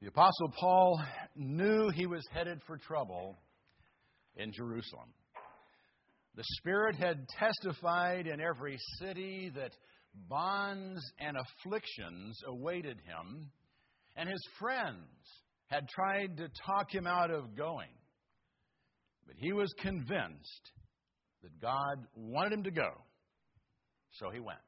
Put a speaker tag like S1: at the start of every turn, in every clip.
S1: The Apostle Paul knew he was headed for trouble in Jerusalem. The Spirit had testified in every city that bonds and afflictions awaited him, and his friends had tried to talk him out of going. But he was convinced that God wanted him to go, so he went.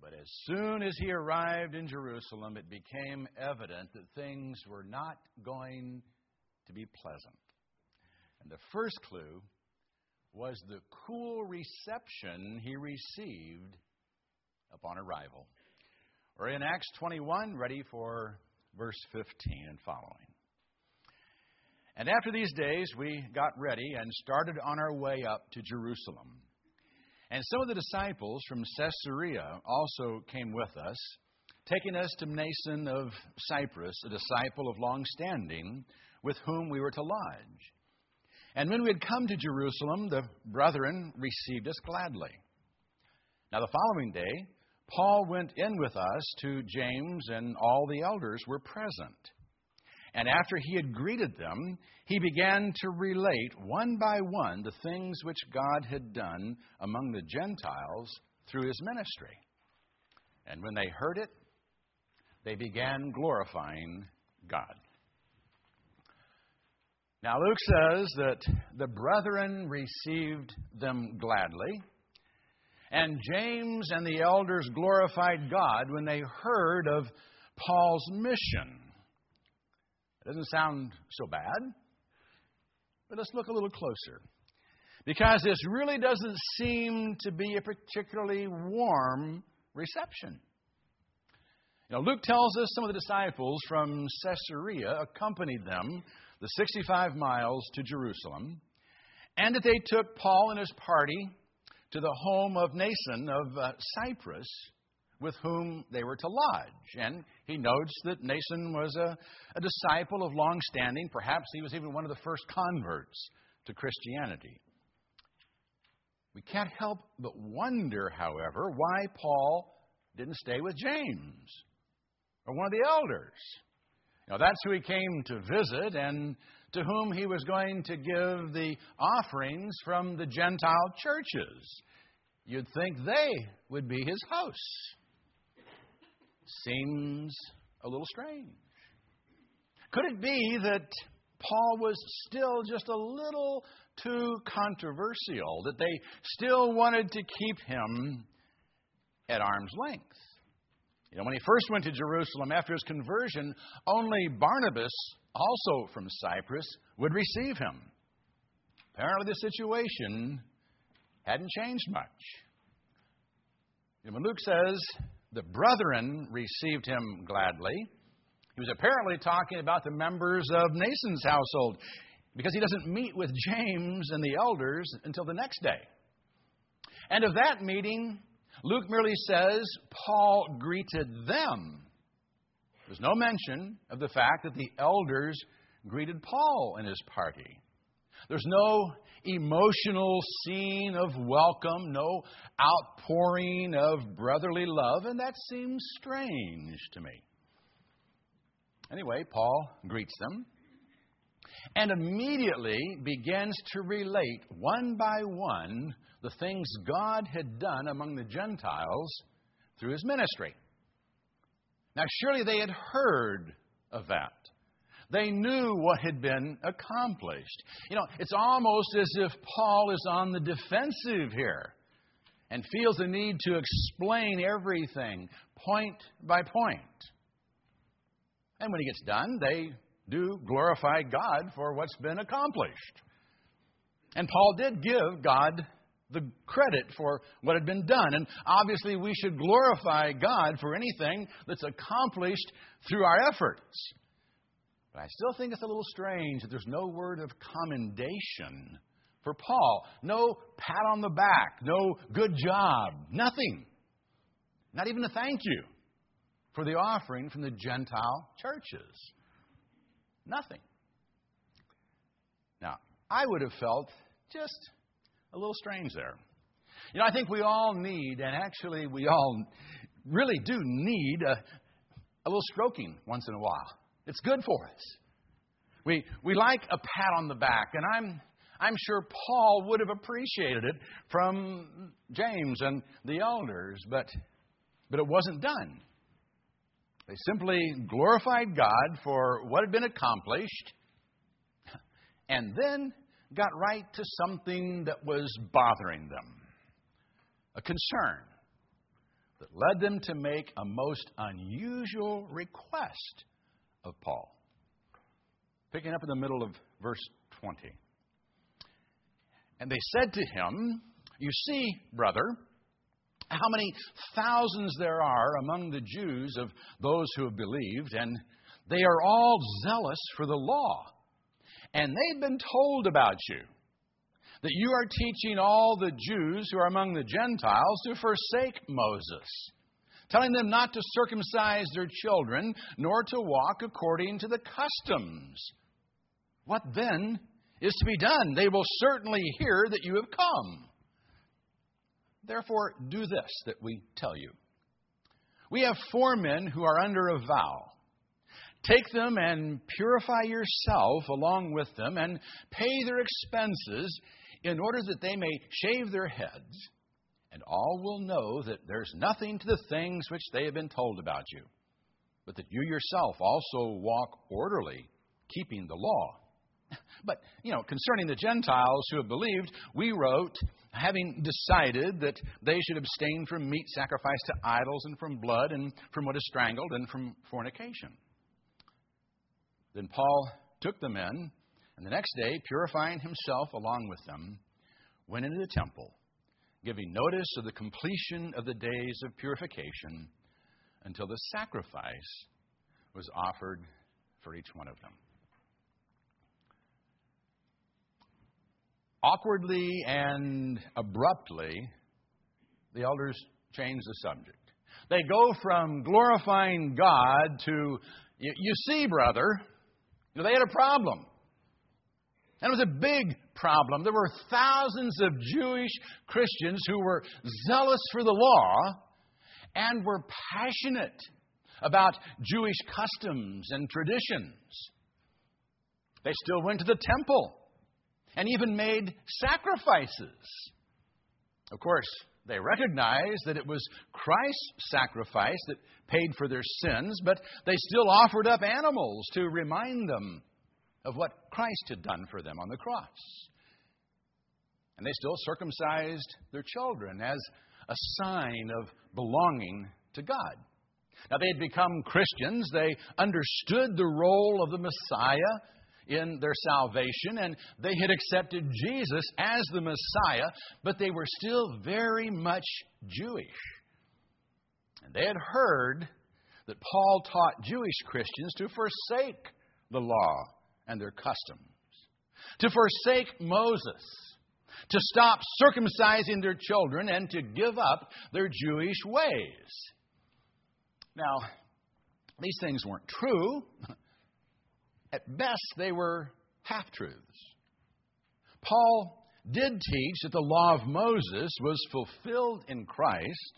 S1: But as soon as he arrived in Jerusalem, it became evident that things were not going to be pleasant. And the first clue was the cool reception he received upon arrival. We're in Acts 21, ready for verse 15 and following. And after these days, we got ready and started on our way up to Jerusalem. And some of the disciples from Caesarea also came with us, taking us to Mnason of Cyprus, a disciple of long standing, with whom we were to lodge. And when we had come to Jerusalem, the brethren received us gladly. Now, the following day, Paul went in with us to James, and all the elders were present. And after he had greeted them, he began to relate one by one the things which God had done among the Gentiles through his ministry. And when they heard it, they began glorifying God. Now, Luke says that the brethren received them gladly, and James and the elders glorified God when they heard of Paul's mission. It doesn't sound so bad, but let's look a little closer. Because this really doesn't seem to be a particularly warm reception. You know, Luke tells us some of the disciples from Caesarea accompanied them the 65 miles to Jerusalem, and that they took Paul and his party to the home of Mnason of uh, Cyprus, with whom they were to lodge. And he notes that Mnason was a, a disciple of long standing. Perhaps he was even one of the first converts to Christianity. We can't help but wonder, however, why Paul didn't stay with James or one of the elders. Now, that's who he came to visit and to whom he was going to give the offerings from the Gentile churches. You'd think they would be his hosts seems a little strange. Could it be that Paul was still just a little too controversial, that they still wanted to keep him at arm's length? You know, when he first went to Jerusalem after his conversion, only Barnabas, also from Cyprus, would receive him. Apparently, the situation hadn't changed much. when Luke says the brethren received him gladly. He was apparently talking about the members of Mnason's household because he doesn't meet with James and the elders until the next day. And of that meeting, Luke merely says Paul greeted them. There's no mention of the fact that the elders greeted Paul and his party. There's no emotional scene of welcome, no outpouring of brotherly love, and that seems strange to me. Anyway, Paul greets them and immediately begins to relate one by one the things God had done among the Gentiles through his ministry. Now, surely they had heard of that. They knew what had been accomplished. You know, it's almost as if Paul is on the defensive here and feels the need to explain everything point by point. And when he gets done, they do glorify God for what's been accomplished. And Paul did give God the credit for what had been done. And obviously, we should glorify God for anything that's accomplished through our efforts. But I still think it's a little strange that there's no word of commendation for Paul. No pat on the back, no good job, nothing. Not even a thank you for the offering from the Gentile churches. Nothing. Now, I would have felt just a little strange there. You know, I think we all need, and actually we all really do need a, a little stroking once in a while. It's good for us. We, we like a pat on the back, and I'm, I'm sure Paul would have appreciated it from James and the elders, but, but it wasn't done. They simply glorified God for what had been accomplished and then got right to something that was bothering them a concern that led them to make a most unusual request of Paul. Picking up in the middle of verse 20. And they said to him, You see, brother, how many thousands there are among the Jews of those who have believed, and they are all zealous for the law. And they've been told about you that you are teaching all the Jews who are among the Gentiles to forsake Moses, telling them not to circumcise their children, nor to walk according to the customs. What then is to be done? They will certainly hear that you have come. Therefore, do this that we tell you. We have four men who are under a vow. Take them and purify yourself along with them, and pay their expenses in order that they may shave their heads, and all will know that there's nothing to the things which they have been told about you, but that you yourself also walk orderly, keeping the law. But, you know, concerning the Gentiles who have believed, we wrote, having decided that they should abstain from meat sacrificed to idols, and from blood, and from what is strangled, and from fornication. Then Paul took the men and the next day, purifying himself along with them, went into the temple, giving notice of the completion of the days of purification until the sacrifice was offered for each one of them. Awkwardly and abruptly, the elders change the subject. They go from glorifying God to, you see, brother, they had a problem. And it was a big problem. There were thousands of Jewish Christians who were zealous for the law and were passionate about Jewish customs and traditions. They still went to the temple and even made sacrifices. Of course, they recognized that it was Christ's sacrifice that paid for their sins, but they still offered up animals to remind them of what Christ had done for them on the cross. And they still circumcised their children as a sign of belonging to God. Now, they had become Christians. They understood the role of the Messiah in their salvation, and they had accepted Jesus as the Messiah, but they were still very much Jewish. And they had heard that Paul taught Jewish Christians to forsake the law and their customs, to forsake Moses, to stop circumcising their children, and to give up their Jewish ways. Now, these things weren't true. At best, they were half truths. Paul did teach that the law of Moses was fulfilled in Christ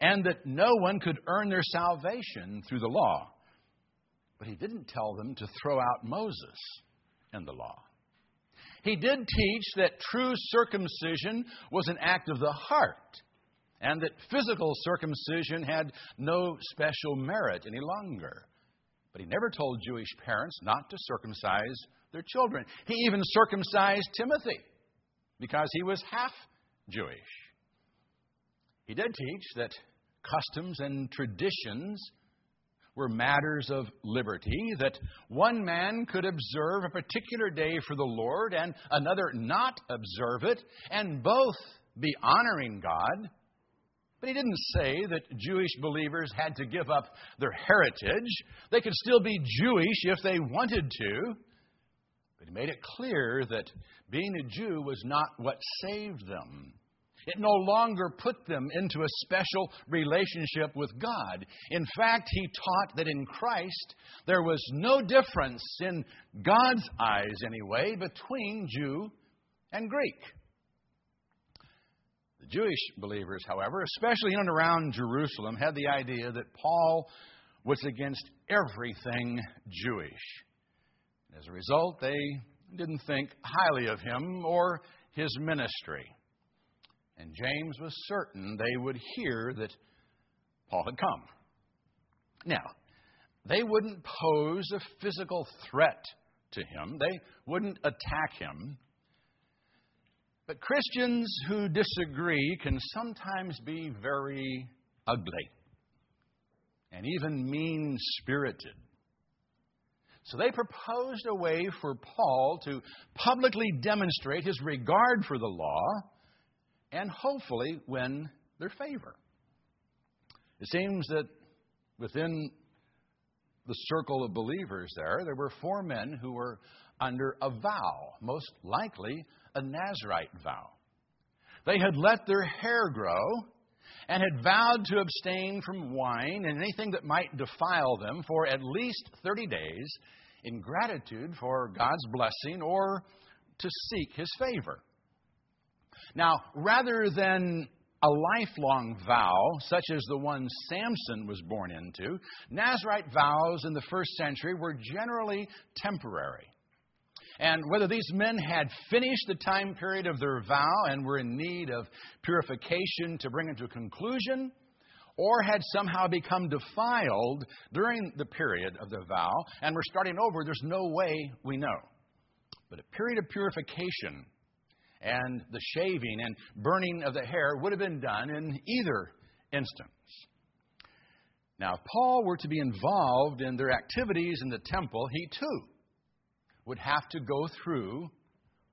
S1: and that no one could earn their salvation through the law. But he didn't tell them to throw out Moses and the law. He did teach that true circumcision was an act of the heart and that physical circumcision had no special merit any longer. But he never told Jewish parents not to circumcise their children. He even circumcised Timothy because he was half Jewish. He did teach that customs and traditions were matters of liberty, that one man could observe a particular day for the Lord and another not observe it, and both be honoring God. But he didn't say that Jewish believers had to give up their heritage. They could still be Jewish if they wanted to. But he made it clear that being a Jew was not what saved them. It no longer put them into a special relationship with God. In fact, he taught that in Christ there was no difference, in God's eyes anyway, between Jew and Greek. The Jewish believers, however, especially in and around Jerusalem, had the idea that Paul was against everything Jewish. As a result, they didn't think highly of him or his ministry. And James was certain they would hear that Paul had come. Now, they wouldn't pose a physical threat to him, they wouldn't attack him. But Christians who disagree can sometimes be very ugly and even mean spirited. So they proposed a way for Paul to publicly demonstrate his regard for the law and hopefully win their favor. It seems that within the circle of believers there, there were four men who were under a vow, most likely a Nazarite vow. They had let their hair grow and had vowed to abstain from wine and anything that might defile them for at least 30 days in gratitude for God's blessing or to seek His favor. Now, rather than a lifelong vow, such as the one Samson was born into, Nazarite vows in the first century were generally temporary. And whether these men had finished the time period of their vow and were in need of purification to bring it to a conclusion, or had somehow become defiled during the period of their vow and were starting over, there's no way we know. But a period of purification and the shaving and burning of the hair would have been done in either instance. Now, if Paul were to be involved in their activities in the temple, he too would have to go through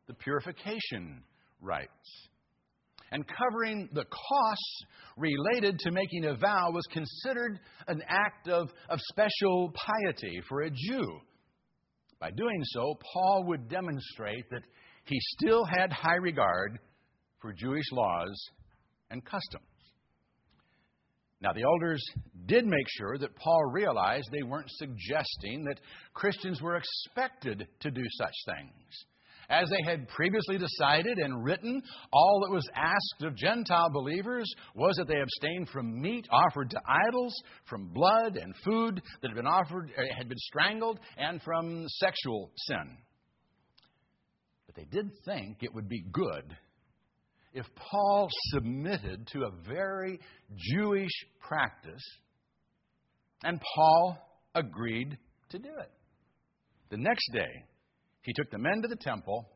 S1: the purification rites. And covering the costs related to making a vow was considered an act of, of special piety for a Jew. By doing so, Paul would demonstrate that he still had high regard for Jewish laws and customs. Now, the elders did make sure that Paul realized they weren't suggesting that Christians were expected to do such things. As they had previously decided and written, all that was asked of Gentile believers was that they abstain from meat offered to idols, from blood and food that had been offered uh, had been strangled, and from sexual sin. But they did think it would be good if Paul submitted to a very Jewish practice and Paul agreed to do it. The next day, he took the men to the temple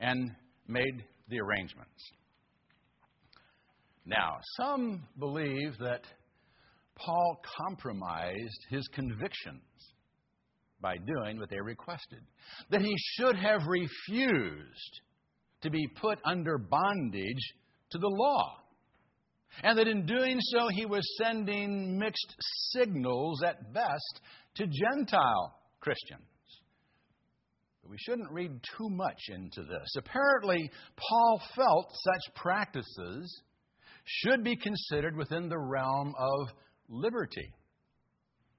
S1: and made the arrangements. Now, some believe that Paul compromised his convictions by doing what they requested, that he should have refused to be put under bondage to the law. And that in doing so, he was sending mixed signals at best to Gentile Christians. But we shouldn't read too much into this. Apparently, Paul felt such practices should be considered within the realm of liberty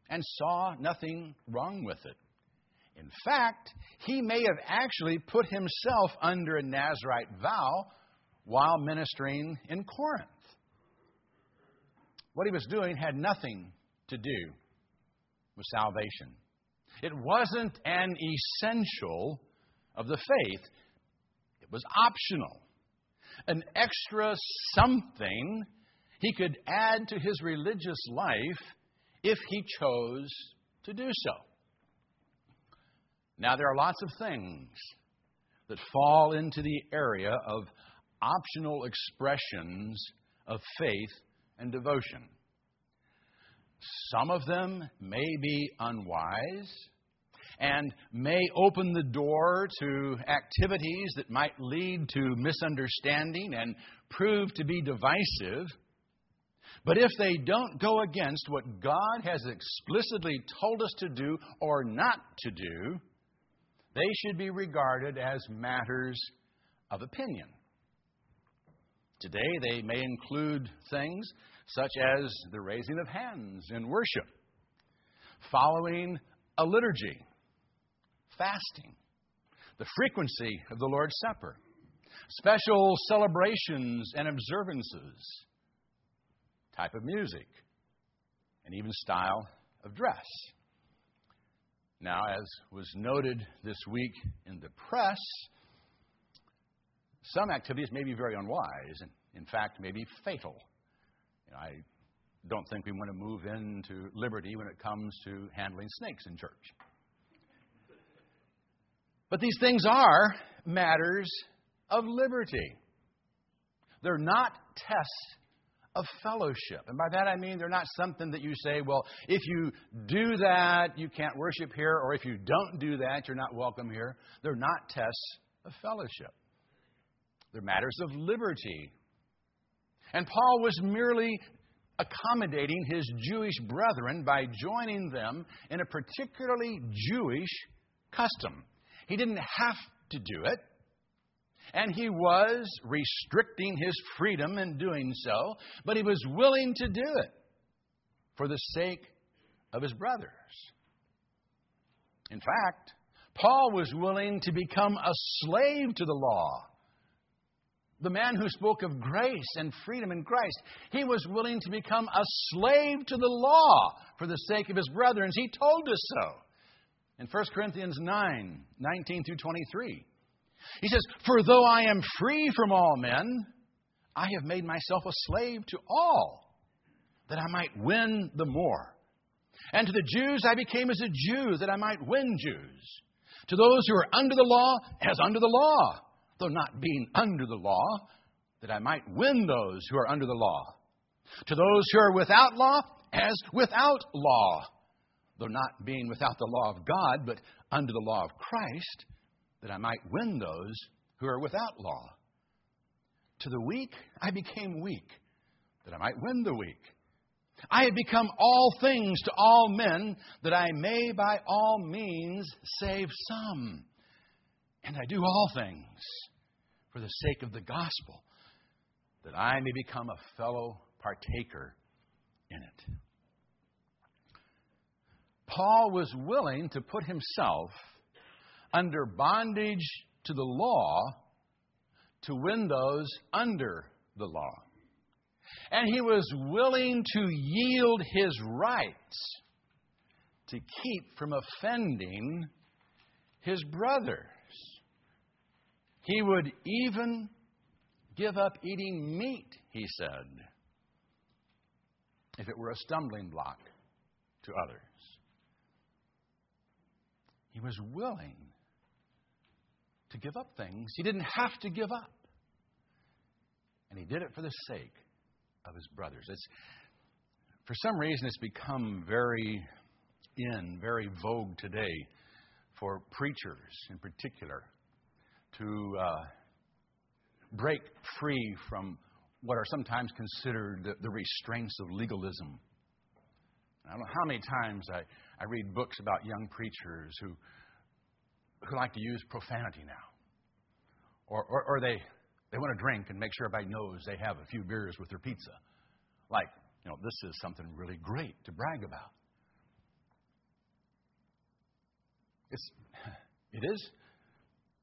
S1: and saw nothing wrong with it. In fact, he may have actually put himself under a Nazarite vow while ministering in Corinth. What he was doing had nothing to do with salvation. It wasn't an essential of the faith, it was optional. An extra something he could add to his religious life if he chose to do so. Now, there are lots of things that fall into the area of optional expressions of faith and devotion. Some of them may be unwise and may open the door to activities that might lead to misunderstanding and prove to be divisive. But if they don't go against what God has explicitly told us to do or not to do, they should be regarded as matters of opinion. Today, they may include things such as the raising of hands in worship, following a liturgy, fasting, the frequency of the Lord's Supper, special celebrations and observances, type of music, and even style of dress. Now, as was noted this week in the press, some activities may be very unwise and, in fact, may be fatal. You know, I don't think we want to move into liberty when it comes to handling snakes in church. But these things are matters of liberty. They're not tests of fellowship. And by that I mean they're not something that you say, well, if you do that, you can't worship here, or if you don't do that, you're not welcome here. They're not tests of fellowship. They're matters of liberty. And Paul was merely accommodating his Jewish brethren by joining them in a particularly Jewish custom. He didn't have to do it, and he was restricting his freedom in doing so, but he was willing to do it for the sake of his brothers. In fact, Paul was willing to become a slave to the law. The man who spoke of grace and freedom in Christ, he was willing to become a slave to the law for the sake of his brethren. He told us so in 1 Corinthians 9 19 through 23. He says, For though I am free from all men, I have made myself a slave to all, that I might win the more. And to the Jews I became as a Jew, that I might win Jews. To those who are under the law, as under the law, though not being under the law, that I might win those who are under the law. To those who are without law, as without law, though not being without the law of God, but under the law of Christ that I might win those who are without law. To the weak, I became weak, that I might win the weak. I have become all things to all men, that I may by all means save some. And I do all things for the sake of the gospel, that I may become a fellow partaker in it. Paul was willing to put himself under bondage to the law to win those under the law. And he was willing to yield his rights to keep from offending his brothers. He would even give up eating meat, he said, if it were a stumbling block to others. He was willing to give up things he didn't have to give up. And he did it for the sake of his brothers. It's, for some reason, it's become very in, very vogue today for preachers in particular to uh, break free from what are sometimes considered the, the restraints of legalism. I don't know how many times I, I read books about young preachers who who like to use profanity now. Or, or, or they, they want to drink and make sure everybody knows they have a few beers with their pizza. Like, you know, this is something really great to brag about. It's, it is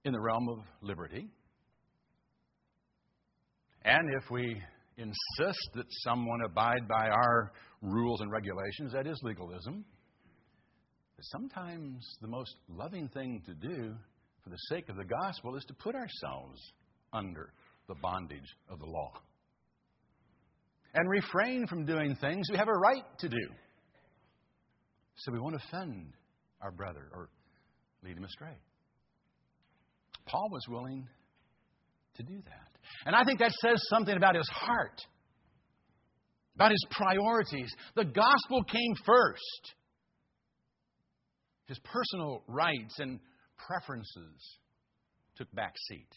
S1: in the realm of liberty. And if we insist that someone abide by our rules and regulations, that is legalism. Sometimes the most loving thing to do for the sake of the gospel is to put ourselves under the bondage of the law and refrain from doing things we have a right to do. So we won't offend our brother or lead him astray. Paul was willing to do that. And I think that says something about his heart, about his priorities. The gospel came first his personal rights and preferences took back seat.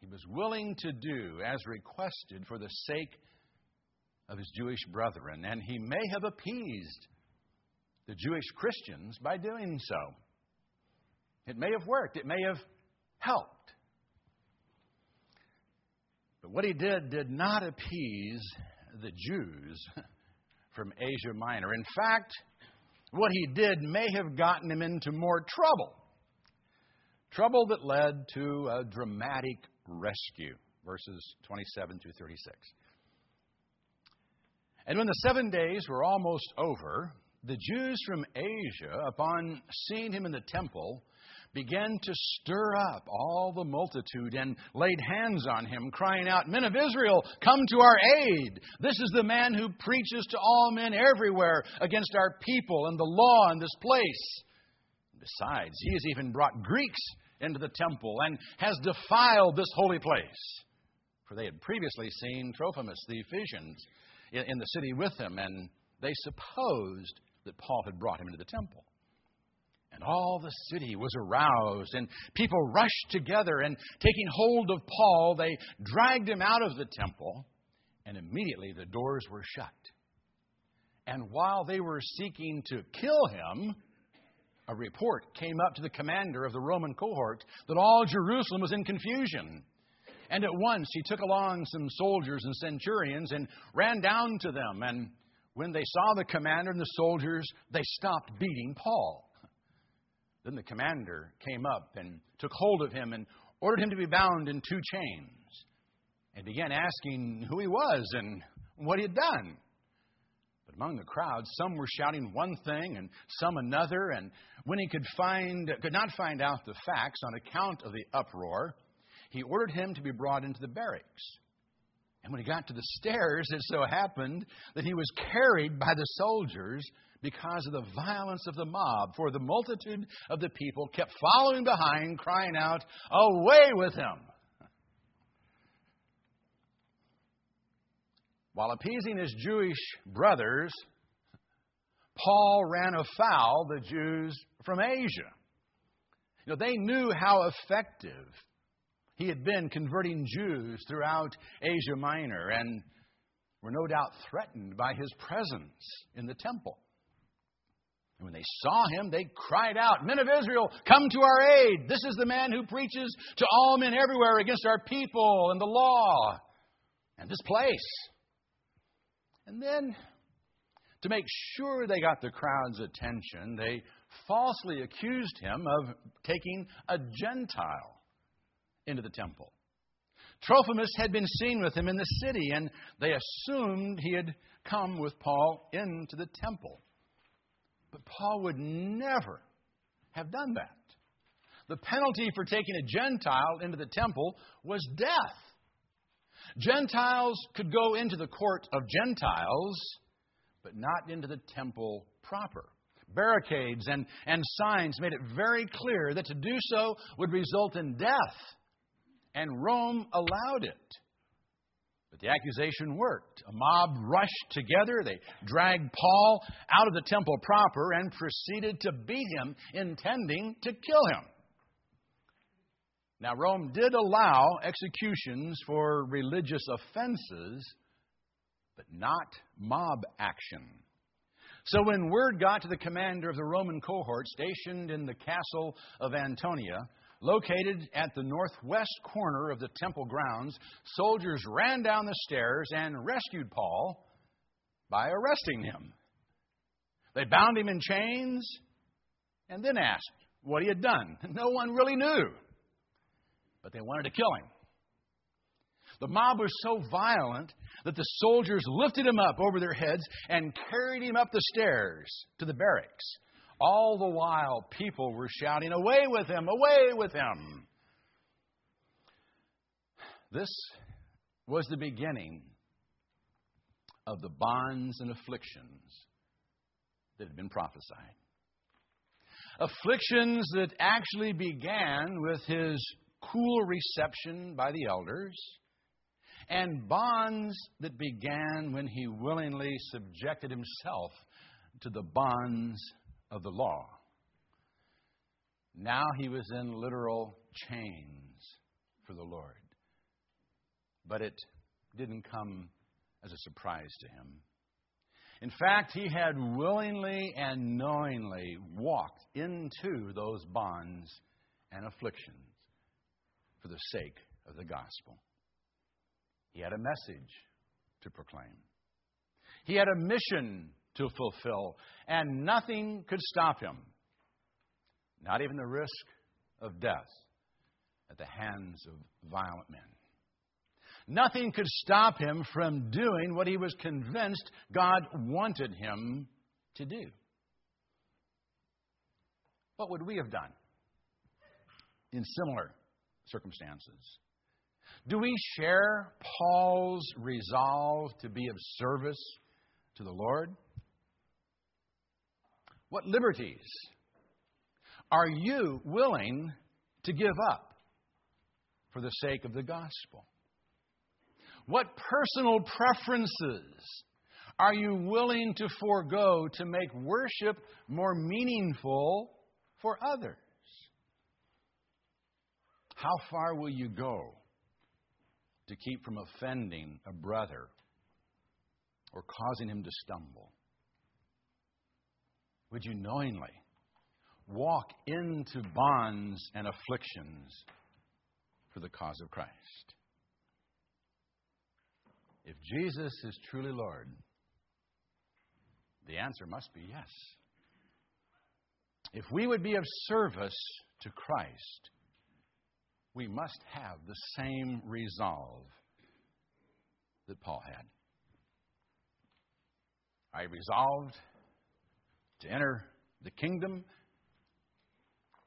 S1: He was willing to do as requested for the sake of his Jewish brethren, and he may have appeased the Jewish Christians by doing so. It may have worked, it may have helped. But what he did did not appease the Jews from Asia Minor. In fact, what he did may have gotten him into more trouble. Trouble that led to a dramatic rescue. Verses 27 through 36. And when the seven days were almost over, the Jews from Asia, upon seeing him in the temple, began to stir up all the multitude and laid hands on him, crying out, Men of Israel, come to our aid. This is the man who preaches to all men everywhere against our people and the law in this place. Besides, he has even brought Greeks into the temple and has defiled this holy place. For they had previously seen Trophimus the Ephesians in the city with him, and they supposed that Paul had brought him into the temple. And all the city was aroused, and people rushed together, and taking hold of Paul, they dragged him out of the temple, and immediately the doors were shut. And while they were seeking to kill him, a report came up to the commander of the Roman cohort that all Jerusalem was in confusion. And at once he took along some soldiers and centurions and ran down to them. And when they saw the commander and the soldiers, they stopped beating Paul. Then the commander came up and took hold of him and ordered him to be bound in two chains and began asking who he was and what he had done. But among the crowd, some were shouting one thing and some another, and when he could find could not find out the facts on account of the uproar, he ordered him to be brought into the barracks. And when he got to the stairs, it so happened that he was carried by the soldiers because of the violence of the mob. For the multitude of the people kept following behind, crying out, Away with him! While appeasing his Jewish brothers, Paul ran afoul the Jews from Asia. You know, they knew how effective he had been converting Jews throughout Asia Minor and were no doubt threatened by his presence in the temple. And when they saw him, they cried out, Men of Israel, come to our aid. This is the man who preaches to all men everywhere against our people and the law and this place. And then, to make sure they got the crowd's attention, they falsely accused him of taking a Gentile into the temple. Trophimus had been seen with him in the city, and they assumed he had come with Paul into the temple. But Paul would never have done that. The penalty for taking a Gentile into the temple was death. Gentiles could go into the court of Gentiles, but not into the temple proper. Barricades and, and signs made it very clear that to do so would result in death and Rome allowed it. But the accusation worked. A mob rushed together. They dragged Paul out of the temple proper and proceeded to beat him, intending to kill him. Now, Rome did allow executions for religious offenses, but not mob action. So, when word got to the commander of the Roman cohort stationed in the castle of Antonia located at the northwest corner of the temple grounds, soldiers ran down the stairs and rescued Paul by arresting him. They bound him in chains and then asked what he had done. No one really knew, but they wanted to kill him. The mob was so violent that the soldiers lifted him up over their heads and carried him up the stairs to the barracks. All the while, people were shouting, Away with him! Away with him! This was the beginning of the bonds and afflictions that had been prophesied. Afflictions that actually began with his cool reception by the elders, and bonds that began when he willingly subjected himself to the bonds of the law. Now he was in literal chains for the Lord. But it didn't come as a surprise to him. In fact, he had willingly and knowingly walked into those bonds and afflictions for the sake of the gospel. He had a message to proclaim. He had a mission to fulfill, and nothing could stop him, not even the risk of death at the hands of violent men. Nothing could stop him from doing what he was convinced God wanted him to do. what would we have done in similar circumstances? Do we share Paul's resolve to be of service to the Lord? What liberties are you willing to give up for the sake of the gospel? What personal preferences are you willing to forego to make worship more meaningful for others? How far will you go to keep from offending a brother or causing him to stumble? Would you knowingly walk into bonds and afflictions for the cause of Christ? If Jesus is truly Lord, the answer must be yes. If we would be of service to Christ, we must have the same resolve that Paul had. I resolved to enter the kingdom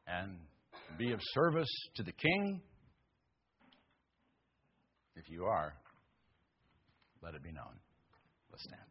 S1: and be of service to the king? If you are, let it be known. Let's stand.